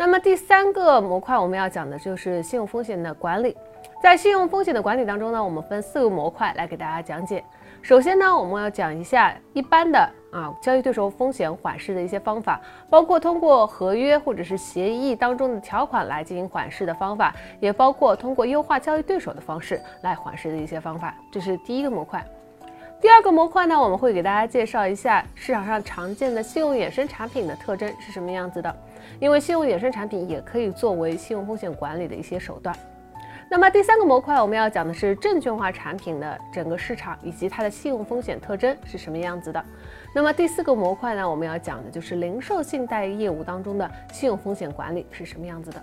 那么第三个模块我们要讲的就是信用风险的管理。在信用风险的管理当中呢，我们分四个模块来给大家讲解。首先呢，我们要讲一下一般的啊交易对手风险缓释的一些方法，包括通过合约或者是协议当中的条款来进行缓释的方法，也包括通过优化交易对手的方式来缓释的一些方法。这是第一个模块。第二个模块呢，我们会给大家介绍一下市场上常见的信用衍生产品的特征是什么样子的，因为信用衍生产品也可以作为信用风险管理的一些手段。那么第三个模块我们要讲的是证券化产品的整个市场以及它的信用风险特征是什么样子的。那么第四个模块呢，我们要讲的就是零售信贷业务当中的信用风险管理是什么样子的。